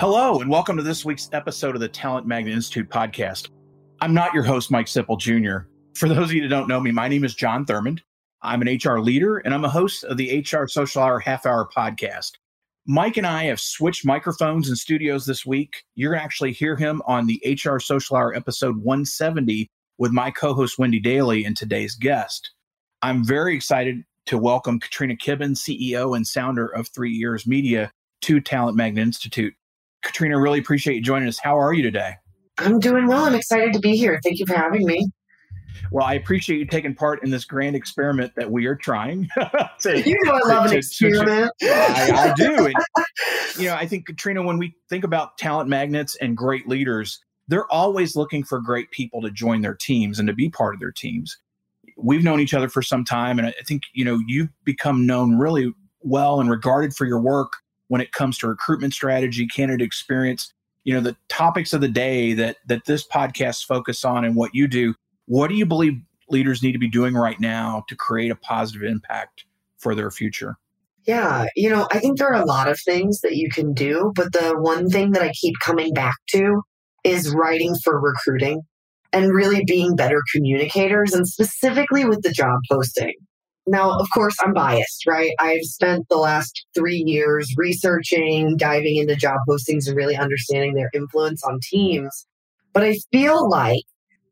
Hello, and welcome to this week's episode of the Talent Magnet Institute podcast. I'm not your host, Mike Sipple Jr. For those of you that don't know me, my name is John Thurmond. I'm an HR leader, and I'm a host of the HR Social Hour Half Hour podcast. Mike and I have switched microphones and studios this week. You're going to actually hear him on the HR Social Hour episode 170 with my co host, Wendy Dailey, and today's guest. I'm very excited to welcome Katrina Kibben, CEO and founder of Three Ears Media, to Talent Magnet Institute. Katrina, really appreciate you joining us. How are you today? I'm doing well. I'm excited to be here. Thank you for having me. Well, I appreciate you taking part in this grand experiment that we are trying. to, you know, I love to, an experiment. To, I, I, do. And, you know, I think, Katrina, when we think about talent magnets and great leaders, they're always looking for great people to join their teams and to be part of their teams. We've known each other for some time, and I think, you know, you've become known really well and regarded for your work when it comes to recruitment strategy, candidate experience, you know, the topics of the day that that this podcast focus on and what you do. What do you believe leaders need to be doing right now to create a positive impact for their future? Yeah, you know, I think there are a lot of things that you can do, but the one thing that I keep coming back to is writing for recruiting and really being better communicators and specifically with the job posting. Now, of course, I'm biased, right? I've spent the last three years researching, diving into job postings, and really understanding their influence on teams. But I feel like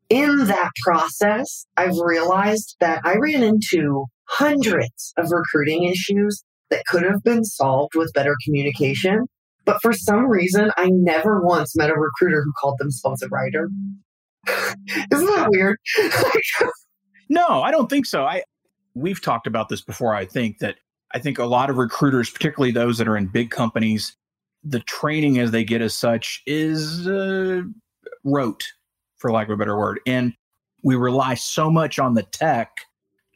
in that process, I've realized that I ran into hundreds of recruiting issues that could have been solved with better communication. But for some reason, I never once met a recruiter who called themselves a writer. Isn't that weird? no, I don't think so. I, we've talked about this before. I think that I think a lot of recruiters, particularly those that are in big companies, the training as they get as such is uh, rote, for lack of a better word. And we rely so much on the tech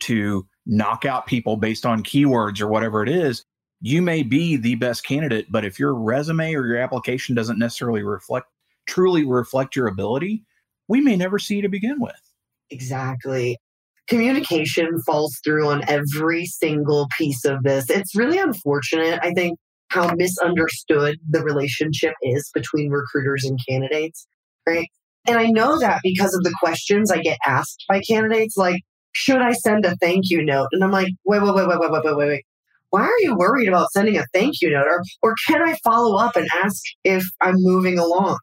to knock out people based on keywords or whatever it is. You may be the best candidate, but if your resume or your application doesn't necessarily reflect truly reflect your ability, we may never see you to begin with. Exactly communication falls through on every single piece of this. It's really unfortunate, I think, how misunderstood the relationship is between recruiters and candidates, right? And I know that because of the questions I get asked by candidates, like, should I send a thank you note? And I'm like, wait, wait, wait, wait, wait, wait, wait, wait, wait. Why are you worried about sending a thank you note? Or, or can I follow up and ask if I'm moving along?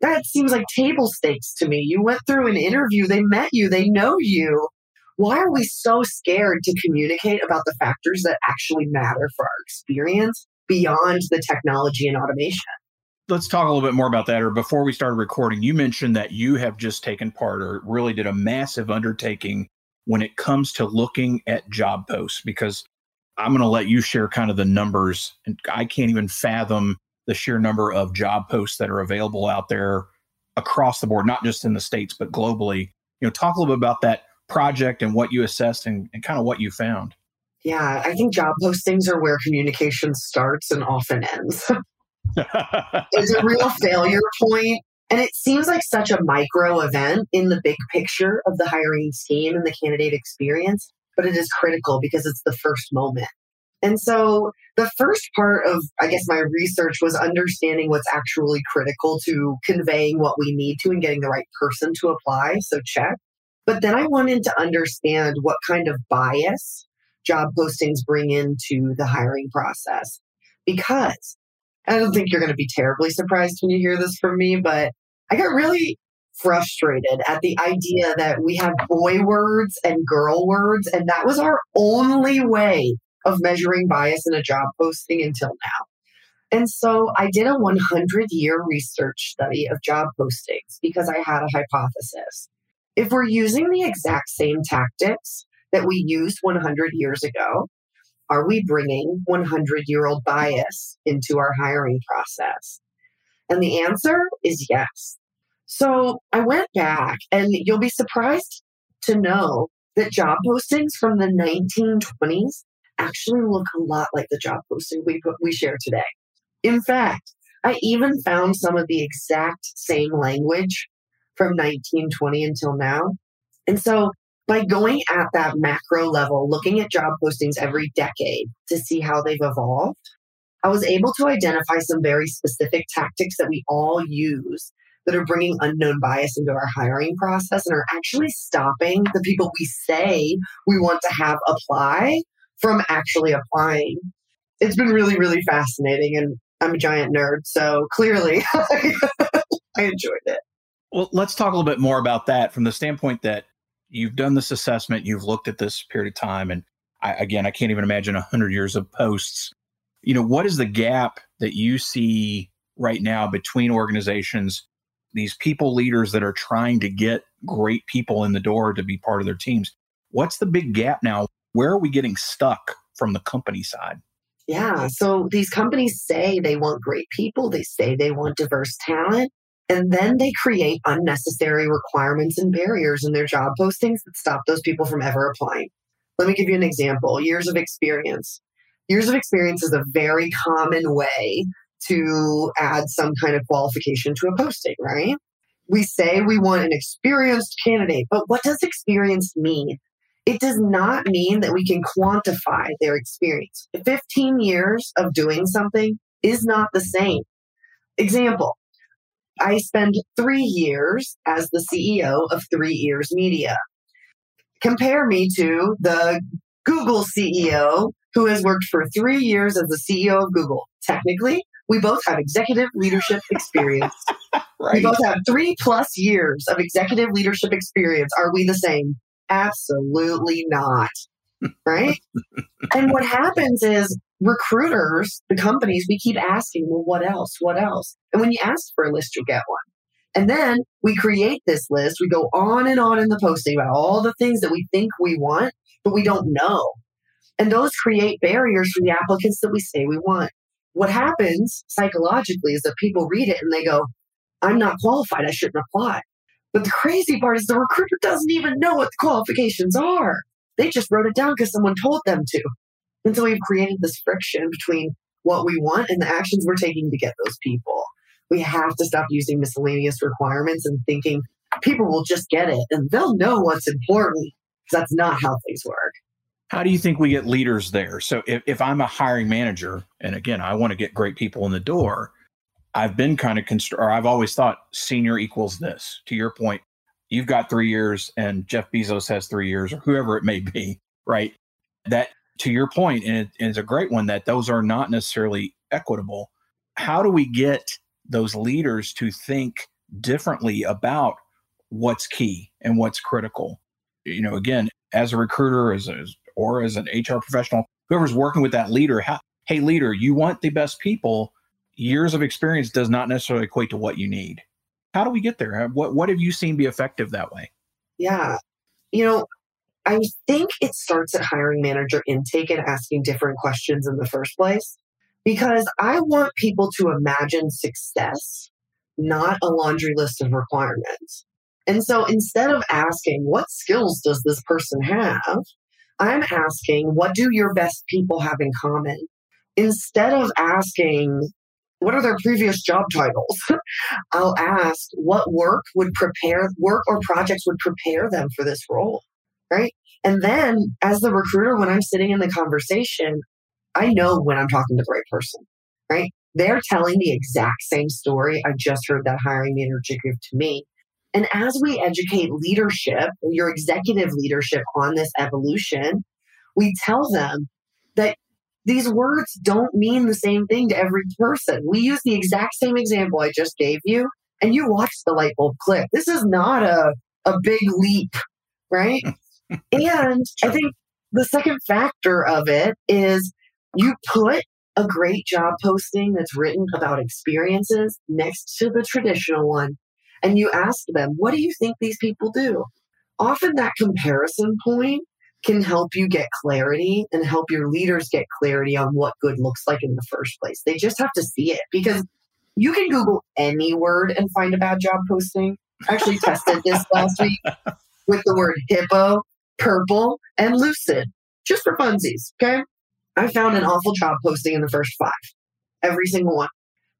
That seems like table stakes to me. You went through an interview, they met you, they know you why are we so scared to communicate about the factors that actually matter for our experience beyond the technology and automation? Let's talk a little bit more about that. Or before we started recording, you mentioned that you have just taken part or really did a massive undertaking when it comes to looking at job posts because I'm going to let you share kind of the numbers. And I can't even fathom the sheer number of job posts that are available out there across the board, not just in the States, but globally. You know, talk a little bit about that project and what you assessed and, and kind of what you found? Yeah, I think job postings are where communication starts and often ends. it's a real failure point, And it seems like such a micro event in the big picture of the hiring scheme and the candidate experience, but it is critical because it's the first moment. And so the first part of, I guess, my research was understanding what's actually critical to conveying what we need to and getting the right person to apply. So check. But then I wanted to understand what kind of bias job postings bring into the hiring process. Because I don't think you're going to be terribly surprised when you hear this from me, but I got really frustrated at the idea that we have boy words and girl words, and that was our only way of measuring bias in a job posting until now. And so I did a 100 year research study of job postings because I had a hypothesis. If we're using the exact same tactics that we used 100 years ago, are we bringing 100 year old bias into our hiring process? And the answer is yes. So I went back, and you'll be surprised to know that job postings from the 1920s actually look a lot like the job posting we, we share today. In fact, I even found some of the exact same language from 1920 until now. And so by going at that macro level, looking at job postings every decade to see how they've evolved, I was able to identify some very specific tactics that we all use that are bringing unknown bias into our hiring process and are actually stopping the people we say we want to have apply from actually applying. It's been really, really fascinating. And I'm a giant nerd. So clearly I enjoyed it. Well, let's talk a little bit more about that from the standpoint that you've done this assessment, you've looked at this period of time. And I, again, I can't even imagine 100 years of posts. You know, what is the gap that you see right now between organizations these people leaders that are trying to get great people in the door to be part of their teams. What's the big gap now? Where are we getting stuck from the company side? Yeah. So these companies say they want great people, they say they want diverse talent, and then they create unnecessary requirements and barriers in their job postings that stop those people from ever applying. Let me give you an example years of experience. Years of experience is a very common way to add some kind of qualification to a posting, right? We say we want an experienced candidate, but what does experience mean? It does not mean that we can quantify their experience. 15 years of doing something is not the same. Example, I spend three years as the CEO of Three Ears Media. Compare me to the Google CEO who has worked for three years as the CEO of Google. Technically, we both have executive leadership experience. right. We both have three plus years of executive leadership experience. Are we the same? Absolutely not. Right? and what happens is recruiters, the companies, we keep asking, well, what else? What else? And when you ask for a list, you'll get one. And then we create this list. We go on and on in the posting about all the things that we think we want, but we don't know. And those create barriers for the applicants that we say we want. What happens psychologically is that people read it and they go, I'm not qualified. I shouldn't apply. But the crazy part is the recruiter doesn't even know what the qualifications are. They just wrote it down because someone told them to. And so we've created this friction between what we want and the actions we're taking to get those people. We have to stop using miscellaneous requirements and thinking people will just get it and they'll know what's important that's not how things work. How do you think we get leaders there? So if, if I'm a hiring manager, and again, I want to get great people in the door, I've been kind of const- or I've always thought senior equals this. To your point, you've got three years and Jeff Bezos has three years or whoever it may be, right? That to your point, and, it, and it's a great one that those are not necessarily equitable. How do we get those leaders to think differently about what's key and what's critical? You know, again, as a recruiter, as a or as an HR professional, whoever's working with that leader, how, hey, leader, you want the best people. Years of experience does not necessarily equate to what you need. How do we get there? What, what have you seen be effective that way? Yeah. You know, I think it starts at hiring manager intake and asking different questions in the first place because I want people to imagine success, not a laundry list of requirements. And so instead of asking, what skills does this person have? I'm asking, what do your best people have in common? Instead of asking, what are their previous job titles? I'll ask, what work would prepare, work or projects would prepare them for this role? Right. And then as the recruiter, when I'm sitting in the conversation, I know when I'm talking to the right person, right? They're telling the exact same story I just heard that hiring manager give to me. And as we educate leadership, your executive leadership on this evolution, we tell them that these words don't mean the same thing to every person. We use the exact same example I just gave you, and you watch the light bulb click. This is not a, a big leap, right? and I think the second factor of it is you put a great job posting that's written about experiences next to the traditional one and you ask them, what do you think these people do? Often that comparison point can help you get clarity and help your leaders get clarity on what good looks like in the first place. They just have to see it because you can Google any word and find a bad job posting. actually tested this last week with the word hippo, purple, and lucid, just for funsies. Okay. I found an awful job posting in the first five, every single one.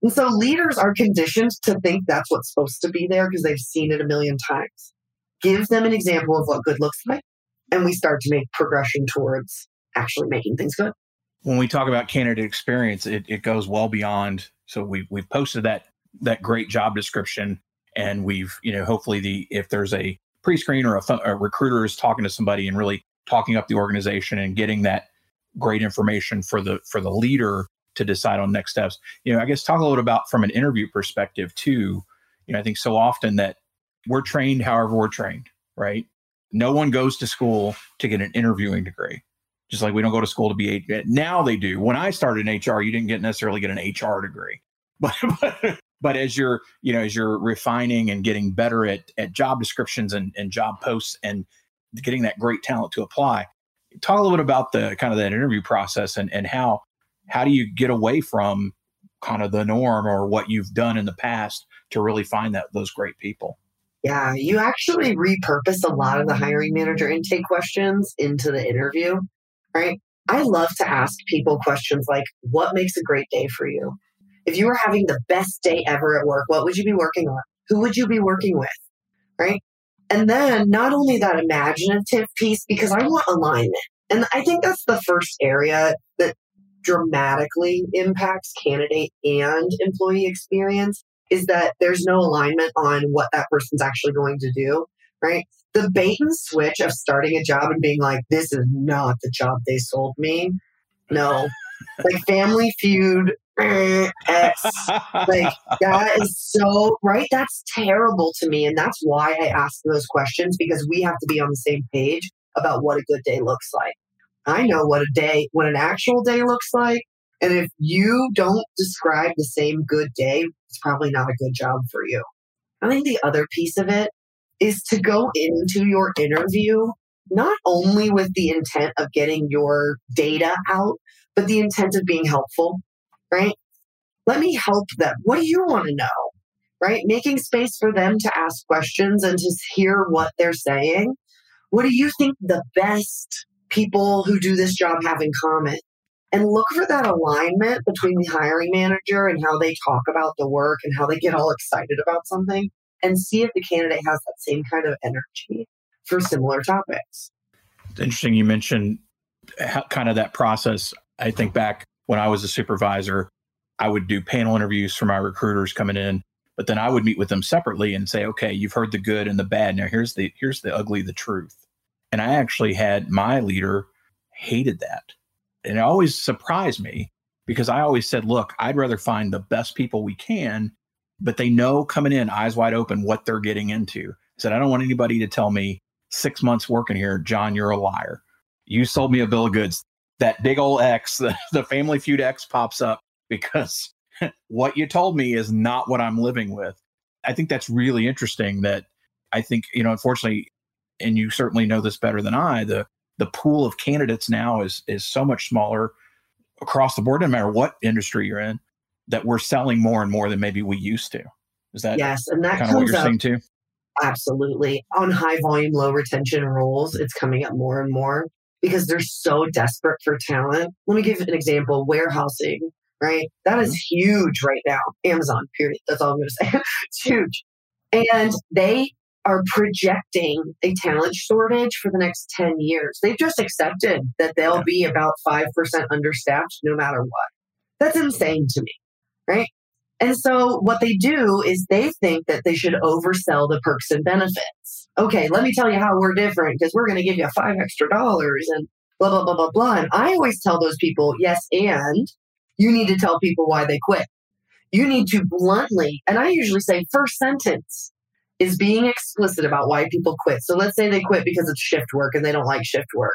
And so leaders are conditioned to think that's what's supposed to be there because they've seen it a million times. Give them an example of what good looks like, and we start to make progression towards actually making things good. When we talk about candidate experience, it, it goes well beyond. So we we've posted that that great job description, and we've you know hopefully the if there's a pre-screen or a, a recruiter is talking to somebody and really talking up the organization and getting that great information for the for the leader to decide on next steps. You know, I guess talk a little about from an interview perspective too. You know, I think so often that we're trained however we're trained, right? No one goes to school to get an interviewing degree. Just like we don't go to school to be a now they do. When I started in HR, you didn't get necessarily get an HR degree. But, but but as you're, you know, as you're refining and getting better at at job descriptions and, and job posts and getting that great talent to apply, talk a little bit about the kind of that interview process and, and how how do you get away from kind of the norm or what you've done in the past to really find that those great people? Yeah you actually repurpose a lot of the hiring manager intake questions into the interview right? I love to ask people questions like what makes a great day for you if you were having the best day ever at work what would you be working on who would you be working with right and then not only that imaginative piece because i want alignment and I think that's the first area that dramatically impacts candidate and employee experience is that there's no alignment on what that person's actually going to do, right? The bait and switch of starting a job and being like, this is not the job they sold me. No. Like Family Feud, eh, X, like that is so, right? That's terrible to me. And that's why I ask those questions because we have to be on the same page about what a good day looks like. I know what a day, what an actual day looks like. And if you don't describe the same good day, it's probably not a good job for you. I think the other piece of it is to go into your interview not only with the intent of getting your data out, but the intent of being helpful, right? Let me help them. What do you want to know? Right? Making space for them to ask questions and to hear what they're saying. What do you think the best people who do this job have in common. And look for that alignment between the hiring manager and how they talk about the work and how they get all excited about something and see if the candidate has that same kind of energy for similar topics. It's interesting you mentioned how, kind of that process. I think back when I was a supervisor, I would do panel interviews for my recruiters coming in, but then I would meet with them separately and say, "Okay, you've heard the good and the bad. Now here's the here's the ugly, the truth." And I actually had my leader hated that. And it always surprised me because I always said, look, I'd rather find the best people we can, but they know coming in eyes wide open what they're getting into. I said, I don't want anybody to tell me six months working here, John, you're a liar. You sold me a bill of goods. That big old X, the, the family feud X pops up because what you told me is not what I'm living with. I think that's really interesting that I think, you know, unfortunately, and you certainly know this better than I, the the pool of candidates now is is so much smaller across the board, no matter what industry you're in, that we're selling more and more than maybe we used to. Is that yes, and that kind of what you're up, saying too? Absolutely. On high volume, low retention roles, it's coming up more and more because they're so desperate for talent. Let me give an example warehousing, right? That is mm-hmm. huge right now. Amazon, period. That's all I'm going to say. it's huge. And they are projecting a talent shortage for the next 10 years. They've just accepted that they'll be about 5% understaffed no matter what. That's insane to me, right? And so what they do is they think that they should oversell the perks and benefits. Okay, let me tell you how we're different because we're going to give you five extra dollars and blah, blah, blah, blah, blah. And I always tell those people, yes, and you need to tell people why they quit. You need to bluntly, and I usually say first sentence, is being explicit about why people quit. So let's say they quit because it's shift work and they don't like shift work.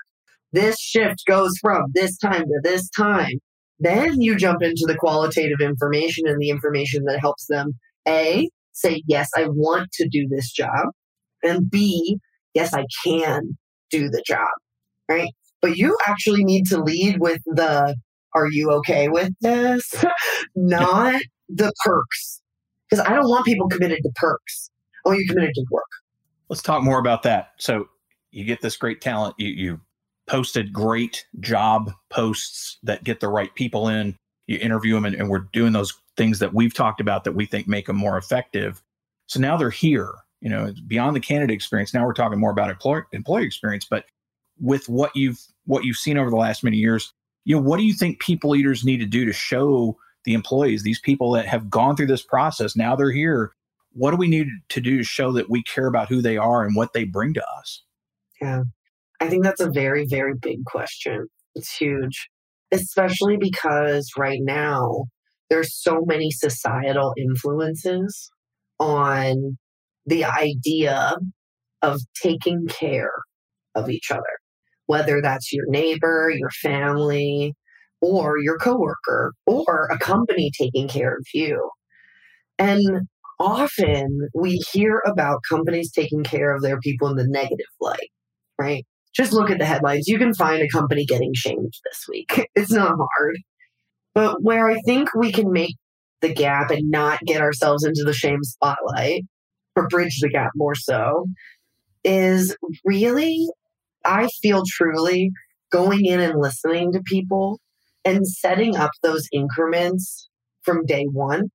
This shift goes from this time to this time. Then you jump into the qualitative information and the information that helps them A, say, yes, I want to do this job. And B, yes, I can do the job. Right. But you actually need to lead with the, are you okay with this? Not the perks. Because I don't want people committed to perks. oh, you committed to work. Let's talk more about that. So you get this great talent. You, you posted great job posts that get the right people in. You interview them, and, and we're doing those things that we've talked about that we think make them more effective. So now they're here. You know, beyond the candidate experience. Now we're talking more about employee employee experience. But with what you've what you've seen over the last many years, you know, what do you think people leaders need to do to show the employees, these people that have gone through this process, now they're here. What do we need to do to show that we care about who they are and what they bring to us? Yeah. I think that's a very, very big question. It's huge, especially because right now there's so many societal influences on the idea of taking care of each other, whether that's your neighbor, your family, or your coworker, or a company taking care of you. And often we hear about companies taking care of their people in the negative light, right? Just look at the headlines. You can find a company getting shamed this week. It's not hard. But where I think we can make the gap and not get ourselves into the shame spotlight or bridge the gap more so is really, I feel truly going in and listening to people and setting up those increments from day one.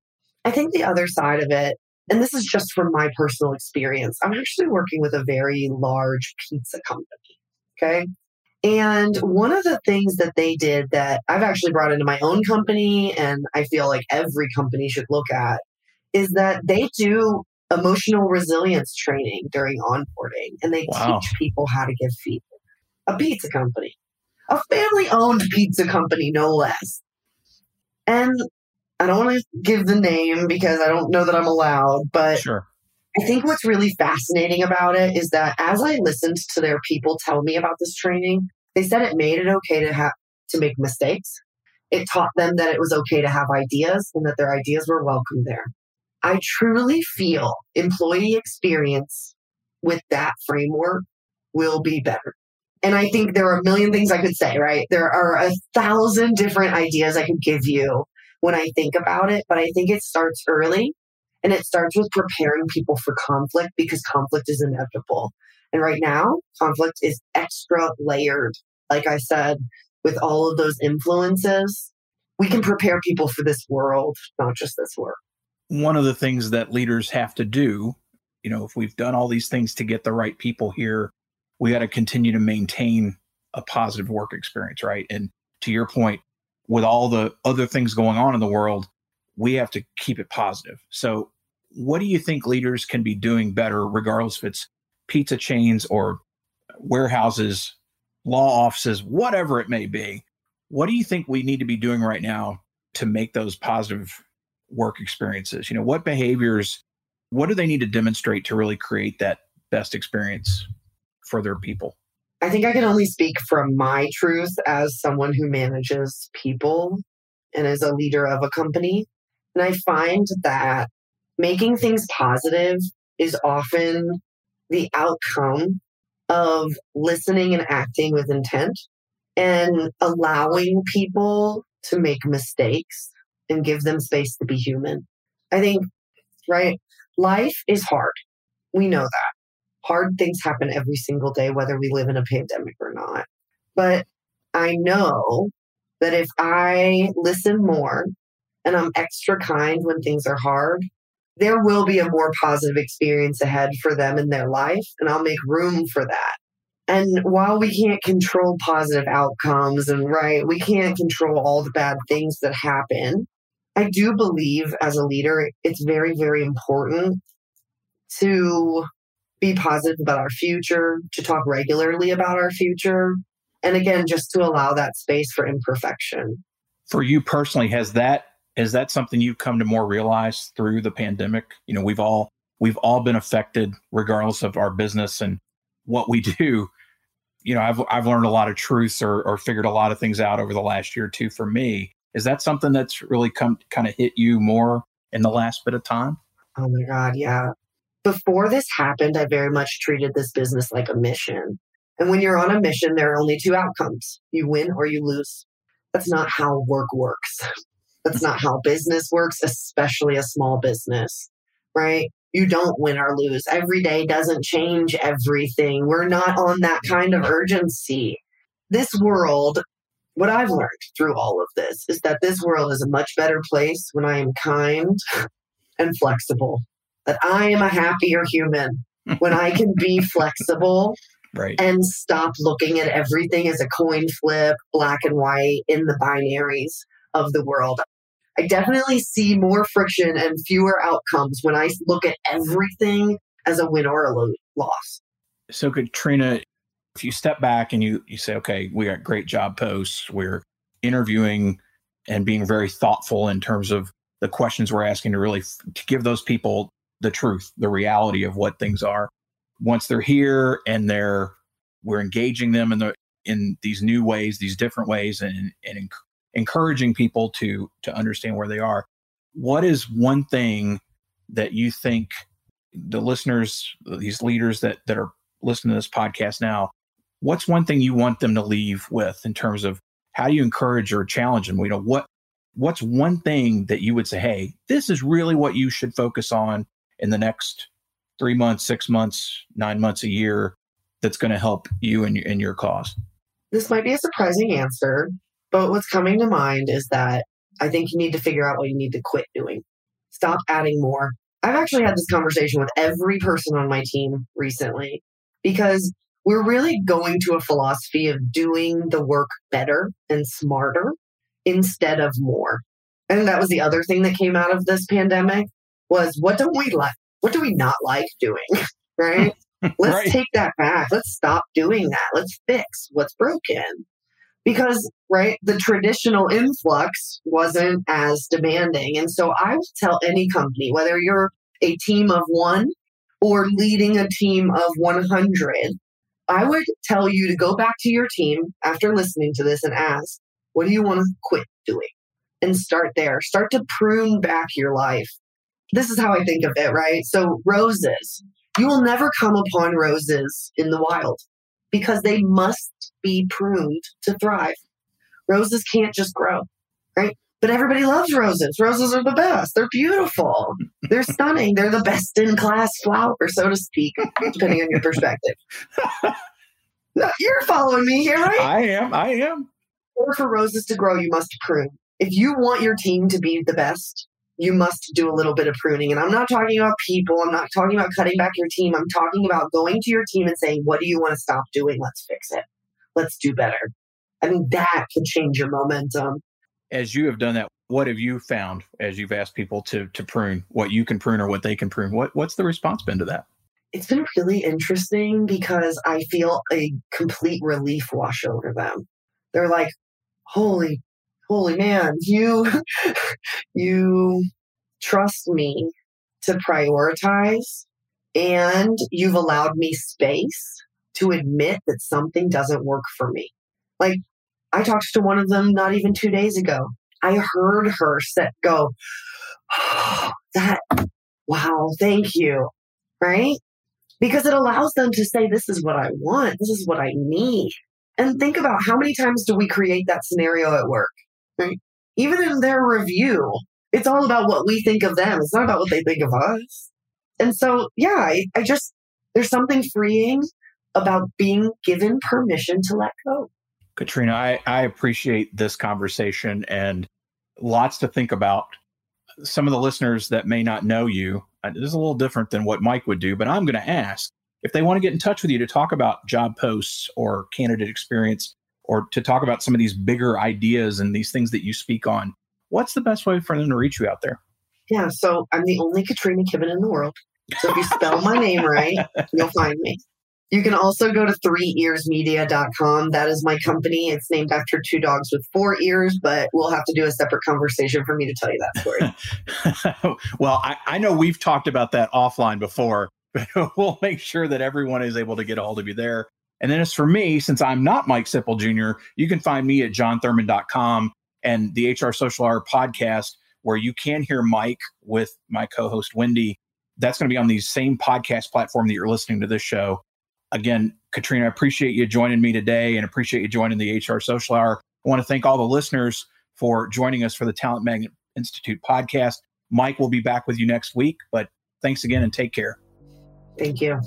I think the other side of it, and this is just from my personal experience, I'm actually working with a very large pizza company. Okay. And mm-hmm. one of the things that they did that I've actually brought into my own company, and I feel like every company should look at, is that they do emotional resilience training during onboarding and they wow. teach people how to give feedback. A pizza company, a family owned pizza company, no less. And I don't want to give the name because I don't know that I'm allowed, but sure. I think what's really fascinating about it is that as I listened to their people tell me about this training, they said it made it okay to have to make mistakes. It taught them that it was okay to have ideas and that their ideas were welcome there. I truly feel employee experience with that framework will be better. And I think there are a million things I could say, right? There are a thousand different ideas I could give you when I think about it, but I think it starts early and it starts with preparing people for conflict because conflict is inevitable. And right now, conflict is extra layered. Like I said, with all of those influences, we can prepare people for this world, not just this work. One of the things that leaders have to do, you know, if we've done all these things to get the right people here, we got to continue to maintain a positive work experience, right? And to your point, with all the other things going on in the world, we have to keep it positive. So, what do you think leaders can be doing better, regardless if it's pizza chains or warehouses, law offices, whatever it may be? What do you think we need to be doing right now to make those positive work experiences? You know, what behaviors, what do they need to demonstrate to really create that best experience for their people? I think I can only speak from my truth as someone who manages people and as a leader of a company. And I find that making things positive is often the outcome of listening and acting with intent and allowing people to make mistakes and give them space to be human. I think, right? Life is hard. We know that. Hard things happen every single day, whether we live in a pandemic or not. But I know that if I listen more and I'm extra kind when things are hard, there will be a more positive experience ahead for them in their life, and I'll make room for that. And while we can't control positive outcomes and right, we can't control all the bad things that happen, I do believe as a leader, it's very, very important to be positive about our future, to talk regularly about our future, and again, just to allow that space for imperfection. For you personally, has that is that something you've come to more realize through the pandemic? You know, we've all we've all been affected regardless of our business and what we do. You know, I've I've learned a lot of truths or, or figured a lot of things out over the last year or two for me. Is that something that's really come kind of hit you more in the last bit of time? Oh my God, yeah. Before this happened, I very much treated this business like a mission. And when you're on a mission, there are only two outcomes you win or you lose. That's not how work works. That's not how business works, especially a small business, right? You don't win or lose. Every day doesn't change everything. We're not on that kind of urgency. This world, what I've learned through all of this is that this world is a much better place when I am kind and flexible, that I am a happier human when I can be flexible right. and stop looking at everything as a coin flip, black and white in the binaries of the world. I definitely see more friction and fewer outcomes when I look at everything as a win or a loss. So, Katrina, if you step back and you, you say, okay, we got great job posts, we're interviewing and being very thoughtful in terms of the questions we're asking to really to give those people the truth, the reality of what things are. Once they're here and they're we're engaging them in the in these new ways, these different ways, and and encouraging people to to understand where they are. What is one thing that you think the listeners, these leaders that that are listening to this podcast now, what's one thing you want them to leave with in terms of how do you encourage or challenge them? You know, what what's one thing that you would say, hey, this is really what you should focus on in the next three months, six months, nine months, a year that's going to help you and and your cause? This might be a surprising answer, but what's coming to mind is that I think you need to figure out what you need to quit doing. Stop adding more. I've actually had this conversation with every person on my team recently because we're really going to a philosophy of doing the work better and smarter instead of more. And that was the other thing that came out of this pandemic was what don't we like? What do we not like doing? right? Let's Right. take that back. Let's stop doing that. Let's fix what's broken. Because, right, the traditional influx wasn't as demanding. And so I would tell any company, whether you're a team of one or leading a team of 100, I would tell you to go back to your team after listening to this and ask, what do you want to quit doing? And start there. Start to prune back your life. This is how I think of it, right? So, roses. You will never come upon roses in the wild because they must be pruned to thrive. Roses can't just grow, right? But everybody loves roses. Roses are the best. They're beautiful. They're stunning. They're the best in class flower, so to speak, depending on your perspective. You're following me here, right? I am. I am. Or for roses to grow, you must prune. If you want your team to be the best, you must do a little bit of pruning. And I'm not talking about people. I'm not talking about cutting back your team. I'm talking about going to your team and saying, what do you want to stop doing? Let's fix it. Let's do better. I mean, that can change your momentum. As you have done that, what have you found as you've asked people to to prune what you can prune or what they can prune? What what's the response been to that? It's been really interesting because I feel a complete relief wash over them. They're like, holy, holy man, you, you trust me to prioritize and you've allowed me space to admit that something doesn't work for me. Like I talked to one of them not even two days ago. I heard her set go, oh, that, wow, thank you. Right? Because it allows them to say, this is what I want. This is what I need. And think about how many times do we create that scenario at work? Right? Even in their review, it's all about what we think of them. It's not about what they think of us. And so, yeah, I, I just, there's something freeing about being given permission to let go. Katrina, I, I appreciate this conversation and lots to think about. Some of the listeners that may not know you, uh, this is a little different than what Mike would do, but I'm going to ask if they want to get in touch with you to talk about job posts or candidate experience or to talk about some of these bigger ideas and these things that you speak on. What's the best way for them to reach you out there? Yeah, so I'm the only Katrina Kibben in the world. So if you spell my name right, you'll find me. You can also go to threeearsmedia.com. That is my company. It's named after two dogs with four ears, but we'll have to do a separate conversation for me to tell you that story. well, I, I know we've talked about that offline before, but we'll make sure that everyone is able to get a hold of you there. And then as for me, since I'm not Mike Sipple Jr., you can find me at johnthurmond.com and the HR Social Hour podcast, where you can hear Mike with my co host, Wendy. That's going to be on the same podcast platform that you're listening to this show. Again, Katrina, I appreciate you joining me today and appreciate you joining the HR Social Hour. I want to thank all the listeners for joining us for the Talent Magnet Institute podcast. Mike will be back with you next week, but Thanks again and take care. Thank you.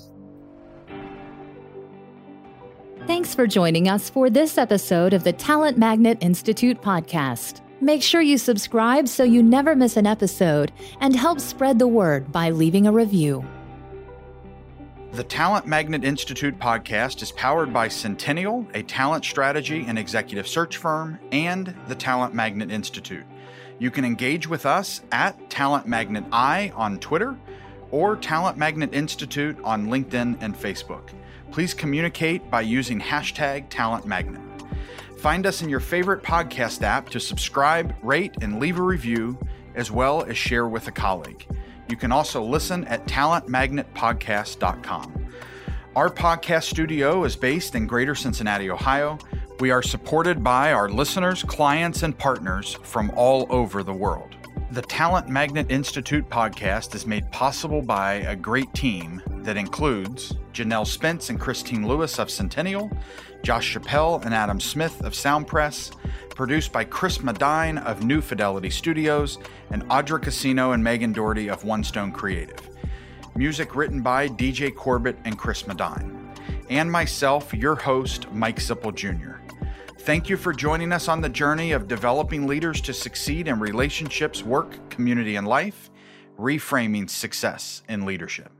Thanks for joining us for this episode of the Talent Magnet Institute podcast. Make sure you subscribe so you never miss an episode and help spread the word by leaving a review. The Talent Magnet Institute podcast is powered by Centennial, a talent strategy and executive search firm, and the Talent Magnet Institute. You can engage with us at Talent Magnet I on Twitter or Talent Magnet Institute on LinkedIn and Facebook. Please communicate by using hashtag Talent Magnet. Find us in your favorite podcast app to subscribe, rate, and leave a review, as well as share with a colleague. You can also listen at talentmagnetpodcast.com. Our podcast studio is based in Greater Cincinnati, Ohio. We are supported by our listeners, clients, and partners from all over the world. The Talent Magnet Institute podcast is made possible by a great team that includes Janelle Spence and Christine Lewis of Centennial, Josh Chappelle and Adam Smith of Soundpress, produced by Chris Medine of New Fidelity Studios, and Audra Casino and Megan Doherty of One Stone Creative. Music written by DJ Corbett and Chris Medine. And myself, your host, Mike Sipple Jr. Thank you for joining us on the journey of developing leaders to succeed in relationships, work, community, and life, reframing success in leadership.